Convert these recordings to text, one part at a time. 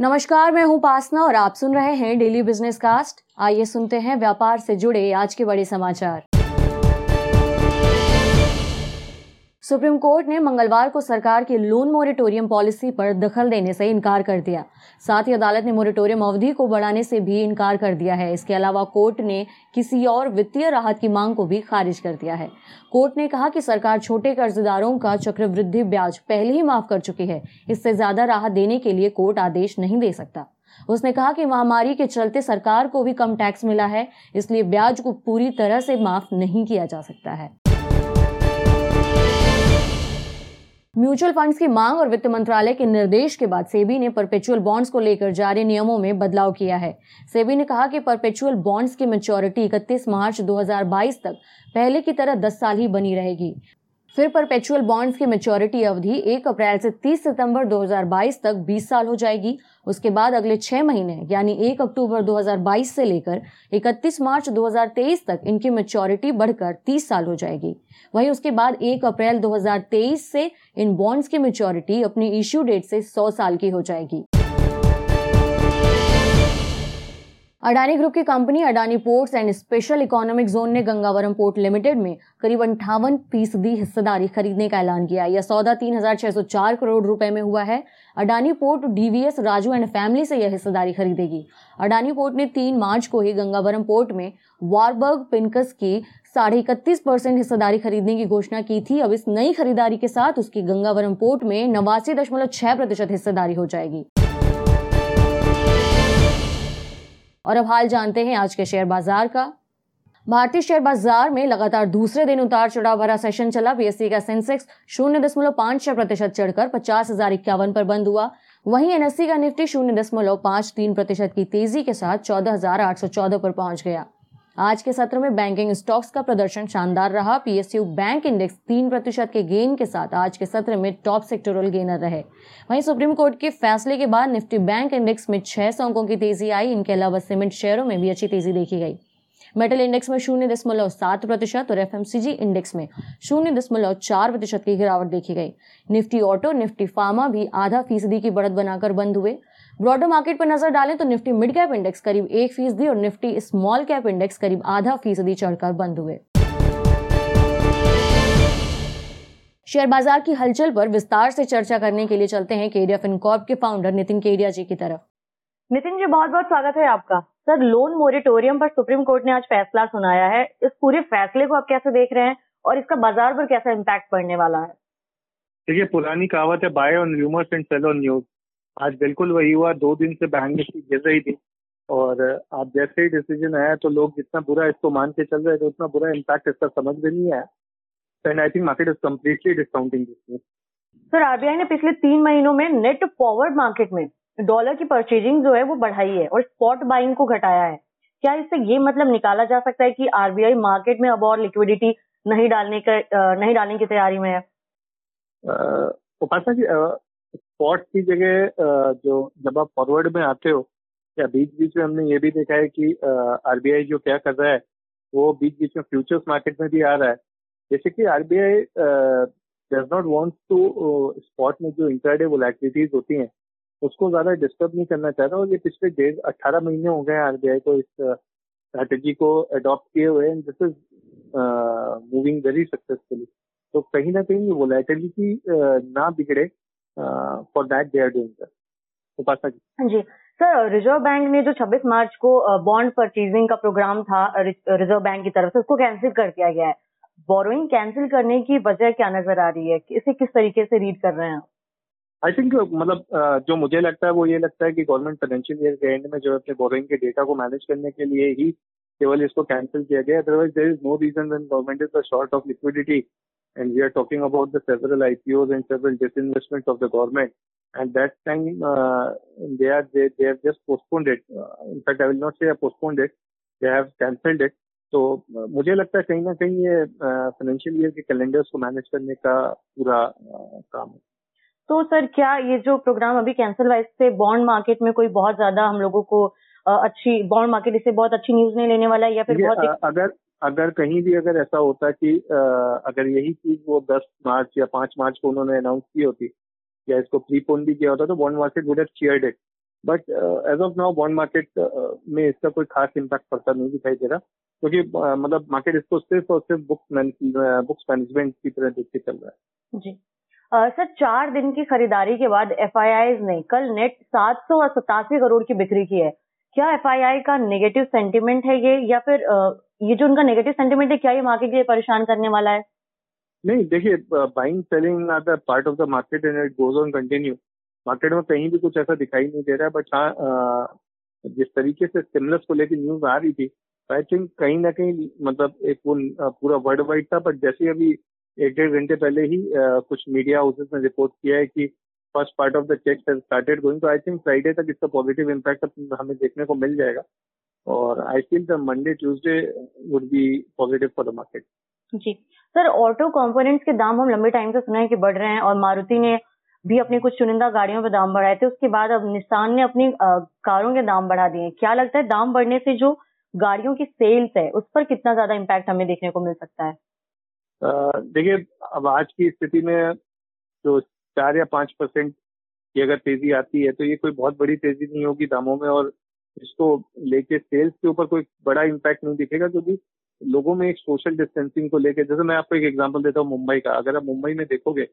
नमस्कार, मैं हूँ पासना और आप सुन रहे हैं डेली बिज़नेस कास्ट। आइए सुनते हैं व्यापार से जुड़े आज के बड़े समाचार। सुप्रीम कोर्ट ने मंगलवार को सरकार की लोन मोरिटोरियम पॉलिसी पर दखल देने से इनकार कर दिया। साथ ही अदालत ने मोरिटोरियम अवधि को बढ़ाने से भी इनकार कर दिया है। इसके अलावा कोर्ट ने किसी और वित्तीय राहत की मांग को भी खारिज कर दिया है। कोर्ट ने कहा कि सरकार छोटे कर्जदारों का चक्रवृद्धि ब्याज पहले ही माफ़ कर चुकी है। इससे ज़्यादा राहत देने के लिए कोर्ट आदेश नहीं दे सकता। उसने कहा कि महामारी के चलते सरकार को भी कम टैक्स मिला है, इसलिए ब्याज को पूरी तरह से माफ़ नहीं किया जा सकता है। म्यूचुअल फंड्स की मांग और वित्त मंत्रालय के निर्देश के बाद सेबी ने परपेचुअल बॉन्ड्स को लेकर जारी नियमों में बदलाव किया है। सेबी ने कहा कि परपेचुअल बॉन्ड्स की मेच्योरिटी 31 मार्च 2022 तक पहले की तरह 10 साल ही बनी रहेगी। फिर परपेचुअल बॉन्ड्स की मेच्योरिटी अवधि 1 अप्रैल से 30 सितंबर 2022 तक 20 साल हो जाएगी। उसके बाद अगले छह महीने, यानी 1 अक्टूबर 2022 से लेकर 31 मार्च 2023 तक इनकी मेच्योरिटी बढ़कर 30 साल हो जाएगी। वहीं उसके बाद 1 अप्रैल 2023 से इन बॉन्ड्स की मेच्योरिटी अपनी इश्यू डेट से 100 साल की हो जाएगी। अडानी ग्रुप की company Adani ports and special economic zone ने गंगावरम पोर्ट लिमिटेड में करीब अंठावन फ़ीसदी हिस्सेदारी खरीदने का ऐलान किया यह सौदा 3,604 करोड़ रुपए में हुआ है। Adani port DVS Raju and family से यह हिस्सेदारी खरीदेगी। अडानी पोर्ट ने 3 मार्च को ही गंगावरम पोर्ट में वारबर्ग पिनकस की साढ़े इकतीस परसेंट हिस्सेदारी खरीदने की घोषणा की थी। अब इस नई खरीदारी के साथ उसकी गंगावरम पोर्ट में नवासी दशमलव छह प्रतिशत हिस्सेदारी हो जाएगी। और अब हाल जानते हैं आज के शेयर बाज़ार का। भारतीय शेयर बाज़ार में लगातार दूसरे दिन उतार चढ़ाव भरा सेशन चला। बीएससी का सेंसेक्स शून्य दशमलव पाँच छह प्रतिशत चढ़कर पचास हज़ार इक्यावन पर बंद हुआ। वहीं एनएससी का निफ्टी शून्य दशमलव पाँच तीन प्रतिशत की तेज़ी के साथ चौदह हज़ार आठ सौ चौदह पर पहुँच गया। आज के सत्र में बैंकिंग स्टॉक्स का प्रदर्शन शानदार रहा। पीएसयू बैंक इंडेक्स तीन प्रतिशत के गेन के साथ आज के सत्र में टॉप सेक्टोरल गेनर रहे। वहीं सुप्रीम कोर्ट के फैसले के बाद निफ्टी बैंक इंडेक्स में छह सौ अंकों की तेज़ी आई। इनके अलावा सीमेंट शेयरों में भी अच्छी तेज़ी देखी गई। मेटल इंडेक्स में शून्य दशमलव सात प्रतिशत और एफ़ इंडेक्स में शून्य दशमलव चार प्रतिशत की गिरावट देखी गई। निफ्टी ऑटो, निफ्टी फार्मा भी आधा फ़ीसदी की बढ़त बनाकर बंद हुए। ब्रॉडर मार्केट पर नज़र डालें तो निफ्टी मिड कैप इंडेक्स करीब एक फ़ीसदी और निफ्टी स्मॉल कैप इंडेक्स करीब आधा फ़ीसदी चढ़कर बंद हुए। शेयर बाज़ार की हलचल पर विस्तार से चर्चा करने के लिए चलते हैं केडिया फिनकॉर्प के फाउंडर नितिन केडिया जी की तरफ़। नितिन जी बहुत बहुत स्वागत है आपका। सर लोन मोरिटोरियम पर सुप्रीम कोर्ट ने आज फैसला सुनाया है। इस पूरे फैसले को आप कैसे देख रहे हैं और इसका बाज़ार पर कैसा इम्पैक्ट पड़ने वाला है? देखिए पुरानी कहावत है buy on rumours and sell on news आज बिल्कुल वही हुआ। दो दिन से बैंक निफ्टी गिर रही थी। और आप जैसे ही डिसीज़न आया तो लोग जितना बुरा इसको मान के चल रहे थे उतना बुरा इम्पैक्ट इसका समझ में नहीं आया। And I think market is completely discounting this sir RBI ने पिछले तीन महीनों में नेट फॉरवर्ड मार्केट में डॉलर की परचेजिंग जो है वो बढ़ाई है और स्पॉट बाइंग को घटाया है। क्या इससे ये मतलब निकाला जा सकता है कि आरबीआई मार्केट में अब और लिक्विडिटी नहीं डालने का नहीं डालने की तैयारी में है? उपासना जी स्पॉट की जगह जो जब आप फॉरवर्ड में आते हो, या बीच बीच में हमने ये भी देखा है कि आरबीआई जो क्या कर रहा है, वो बीच बीच में फ्यूचर्स मार्केट में भी आ रहा है। जैसे कि RBI does not want to spot में जो इंटरडे वोलैटिलिटीज होती हैं उसको ज़्यादा डिस्टर्ब नहीं करना चाहता और ये पिछले डेढ़ अट्ठारह महीने हो गए आरबीआई को इस स्ट्रैटेजी को अडॉप्ट किए हुए and this is moving very successfully तो कहीं ना कहीं वोलेटिलिटी ना बिगड़े for that they are doing Upasana ji. Ji. Sir reserve bank ने जो 26 मार्च को बॉन्ड परचेजिंग का प्रोग्राम था रिज़र्व बैंक की तरफ़ से, उसको कैंसिल कर दिया गया है। बोरोइंग कैंसिल करने की वजह क्या नज़र आ रही है? इसे किस तरीके से रीड कर रहे हैं आई थिंक uh, मतलब uh, जो मुझे लगता है वो ये लगता है कि गवर्नमेंट फाइनेंशियल ईयर के एंड में जो अपने बोरिंग के डेटा को मैनेज करने के लिए ही केवल इसको कैंसिल किया गया otherwise there is no reason one government is the short of liquidity and we are talking about the several IPOs and several disinvestment of the government and that time they are they have just postponed it in fact I will not say postponed it they have cancelled it तो मुझे लगता है कहीं ना कहीं ये uh, financial year के calendars को मैनेज करने का पूरा काम है। तो सर क्या ये जो प्रोग्राम अभी कैंसिल हुआ इससे बॉन्ड मार्केट में कोई बहुत ज़्यादा हम लोगों को अच्छी बॉन्ड मार्केट इससे बहुत अच्छी न्यूज़ नहीं लेने वाला है या फिर बहुत अगर अगर कहीं भी अगर ऐसा होता कि अगर यही चीज़ वो 10 मार्च या 5 मार्च को उन्होंने अनाउंस की होती या इसको प्रीपोन भी किया होता तो bond market would have cheered it but as of now bond market में इसका कोई खास इम्पैक्ट पड़ता नहीं दिखाई दे रहा क्योंकि uh, मतलब मार्केट इसको सिर्फ़ और सिर्फ़ बुक्स बुक्स मैनेजमेंट की तरह देखते चल रहा है। जी। सर, चार दिन की खरीदारी के बाद एफ़ ने कल नेट सात सौ सतासी करोड़ की बिक्री की है। क्या एफआईआई का नेगेटिव सेंटिमेंट है ये, या फिर ये जो उनका नेगेटिव सेंटिमेंट है, क्या ये मार्केट के लिए परेशान करने वाला है? नहीं, देखिए buying selling are the part of the market and it goes on continue market में कहीं भी कुछ ऐसा दिखाई नहीं दे रहा है बट हाँ जिस तरीके से स्टिमुलस को लेकर न्यूज़ आ रही थी आई थिंक कहीं ना कहीं मतलब एक वो पूरा वर्ल्ड वाइड था बट जैसे अभी एक डेढ़ घंटे पहले ही कुछ मीडिया हाउसेस ने रिपोर्ट किया है कि first part of the check started going तो आई थिंक फ्राइडे तक इसका पॉजिटिव इम्पैक्ट हमें देखने को मिल जाएगा। और I feel the Monday Tuesday would be positive for the market ji. Sir auto components के दाम हम लंबे टाइम से सुना है कि बढ़ रहे हैं और मारुति ने भी अपने कुछ चुनिंदा गाड़ियों पे दाम बढ़ाए थे। उसके बाद अब निशान ने अपनी कारों के दाम बढ़ा दिए क्या लगता है दाम बढ़ने से जो गाड़ियों की सेल्स है, उस पर कितना ज़्यादा इम्पैक्ट हमें देखने को मिल सकता है? देखिए, अब आज की स्थिति में जो चार या पाँच परसेंट की अगर तेज़ी आती है तो ये कोई बहुत बड़ी तेज़ी नहीं होगी दामों में और इसको लेके सेल्स के ऊपर कोई बड़ा इम्पैक्ट नहीं दिखेगा क्योंकि लोगों में एक सोशल डिस्टेंसिंग को लेकर जैसे मैं आपको एक एग्ज़ाम्पल देता हूँ मुंबई का, अगर आप मुंबई में देखोगे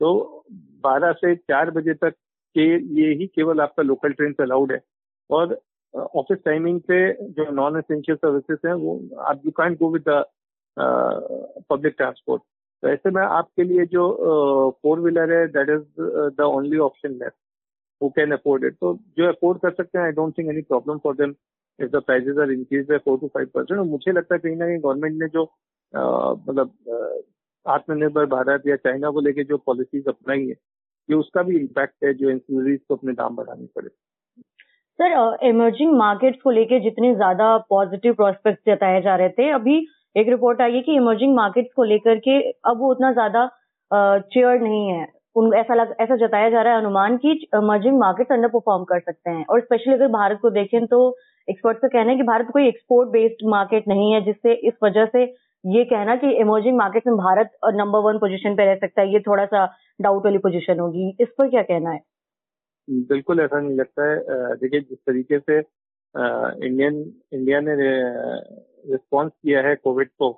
तो 12 से 4 बजे तक के लिए ही केवल आपका लोकल ट्रेन अलाउड है। और ऑफ़िस टाइमिंग पे जो नॉन एसेंशियल सर्विसेज़ हैं, वो, आप you can't go with public transport तो ऐसे में आपके लिए जो फोर व्हीलर है that is the only option left who can afford it तो जो अफोर्ड कर सकते हैं I don't think any problem for them if the prices are increase by four to five percent और मुझे लगता है कहीं ना कहीं गवर्नमेंट ने जो मतलब आत्मनिर्भर भारत या चाइना को लेके जो पॉलिसीज़ अपनाई है, ये उसका भी इम्पैक्ट है जो इंसुलरीज को अपने दाम बढ़ाने पड़े सर इमर्जिंग मार्केट्स को लेके जितने ज़्यादा पॉजिटिव प्रोस्पेक्ट जताए जा रहे थे, अभी एक रिपोर्ट आई है कि इमर्जिंग मार्केट्स को लेकर के अब वो उतना ज़्यादा चेयर नहीं है। उन, ऐसा लग, ऐसा जताया जा रहा है अनुमान की इमर्जिंग मार्केट्स अंडर परफॉर्म कर सकते हैं। और स्पेशली अगर भारत को देखें तो एक्सपर्ट का कहना है कि भारत कोई एक्सपोर्ट बेस्ड मार्केट नहीं है, जिससे इस वजह से ये कहना कि इमर्जिंग मार्केट में भारत नंबर वन पोजीशन पे रह सकता है, ये थोड़ा सा डाउट वाली पोजीशन होगी। इस पर क्या कहना है? बिल्कुल, ऐसा नहीं लगता है। देखिए, जिस तरीके से इंडियन इंडिया ने रिस्पॉन्स किया है कोविड को।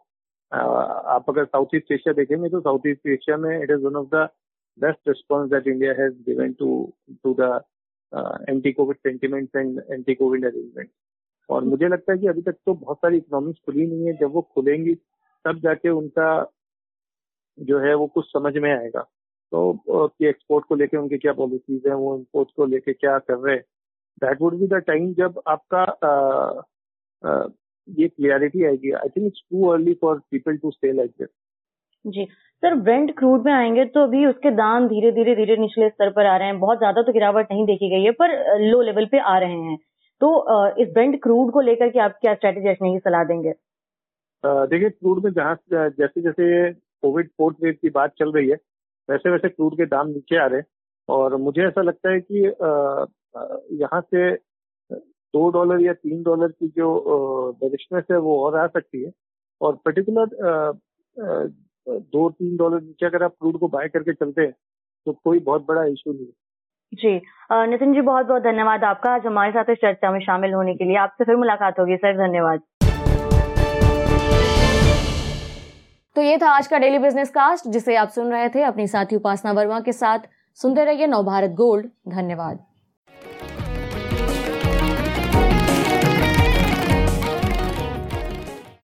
आप अगर साउथ ईस्ट एशिया देखेंगे तो साउथ ईस्ट एशिया में it is one of the best response that India has given to to the anti covid sentiments and anti covid arrangement और मुझे लगता है कि अभी तक तो बहुत सारी इकोनॉमिक्स खुली नहीं है। जब वो खुलेंगी, तब जाके उनका जो है वो कुछ समझ में आएगा। तो कि एक्सपोर्ट को लेके उनकी क्या पॉलिसीज़ है, वो इम्पोर्ट को लेके क्या कर रहे हैं। That would be the time जब आपका ये क्लियरिटी आएगी. I think it's too early for people to stay like this ji. Sir Brent crude में आएँगे तो अभी उसके दाम धीरे धीरे धीरे निचले स्तर पर आ रहे हैं. बहुत ज़्यादा तो गिरावट नहीं देखी गई है पर लो लेवल पे आ रहे हैं. तो इस ब्रेंड क्रूड को लेकर के आप क्या स्ट्रेटेजी रखने की सलाह देंगे? देखिए क्रूड में जहाँ जैसे जैसे कोविड फोर्थ वेव की बात चल रही है वैसे वैसे क्रूड के दाम नीचे आ रहे हैं. और मुझे ऐसा लगता है कि यहाँ से दो डॉलर या तीन डॉलर की जो बेरिशनेस है वो और आ सकती है। और पर्टिकुलर दो तीन डॉलर नीचे अगर आप क्रूड को बाय करके चलते हैं तो कोई बहुत बड़ा इशू नहीं है। जी। नितिन जी बहुत बहुत धन्यवाद आपका आज हमारे साथ इस चर्चा में शामिल होने के लिए। आपसे फिर मुलाकात होगी सर धन्यवाद। तो ये था आज का डेली बिज़नेस कास्ट जिसे आप सुन रहे थे अपनी साथी उपासना वर्मा के साथ। सुनते रहिए नवभारत गोल्ड। धन्यवाद।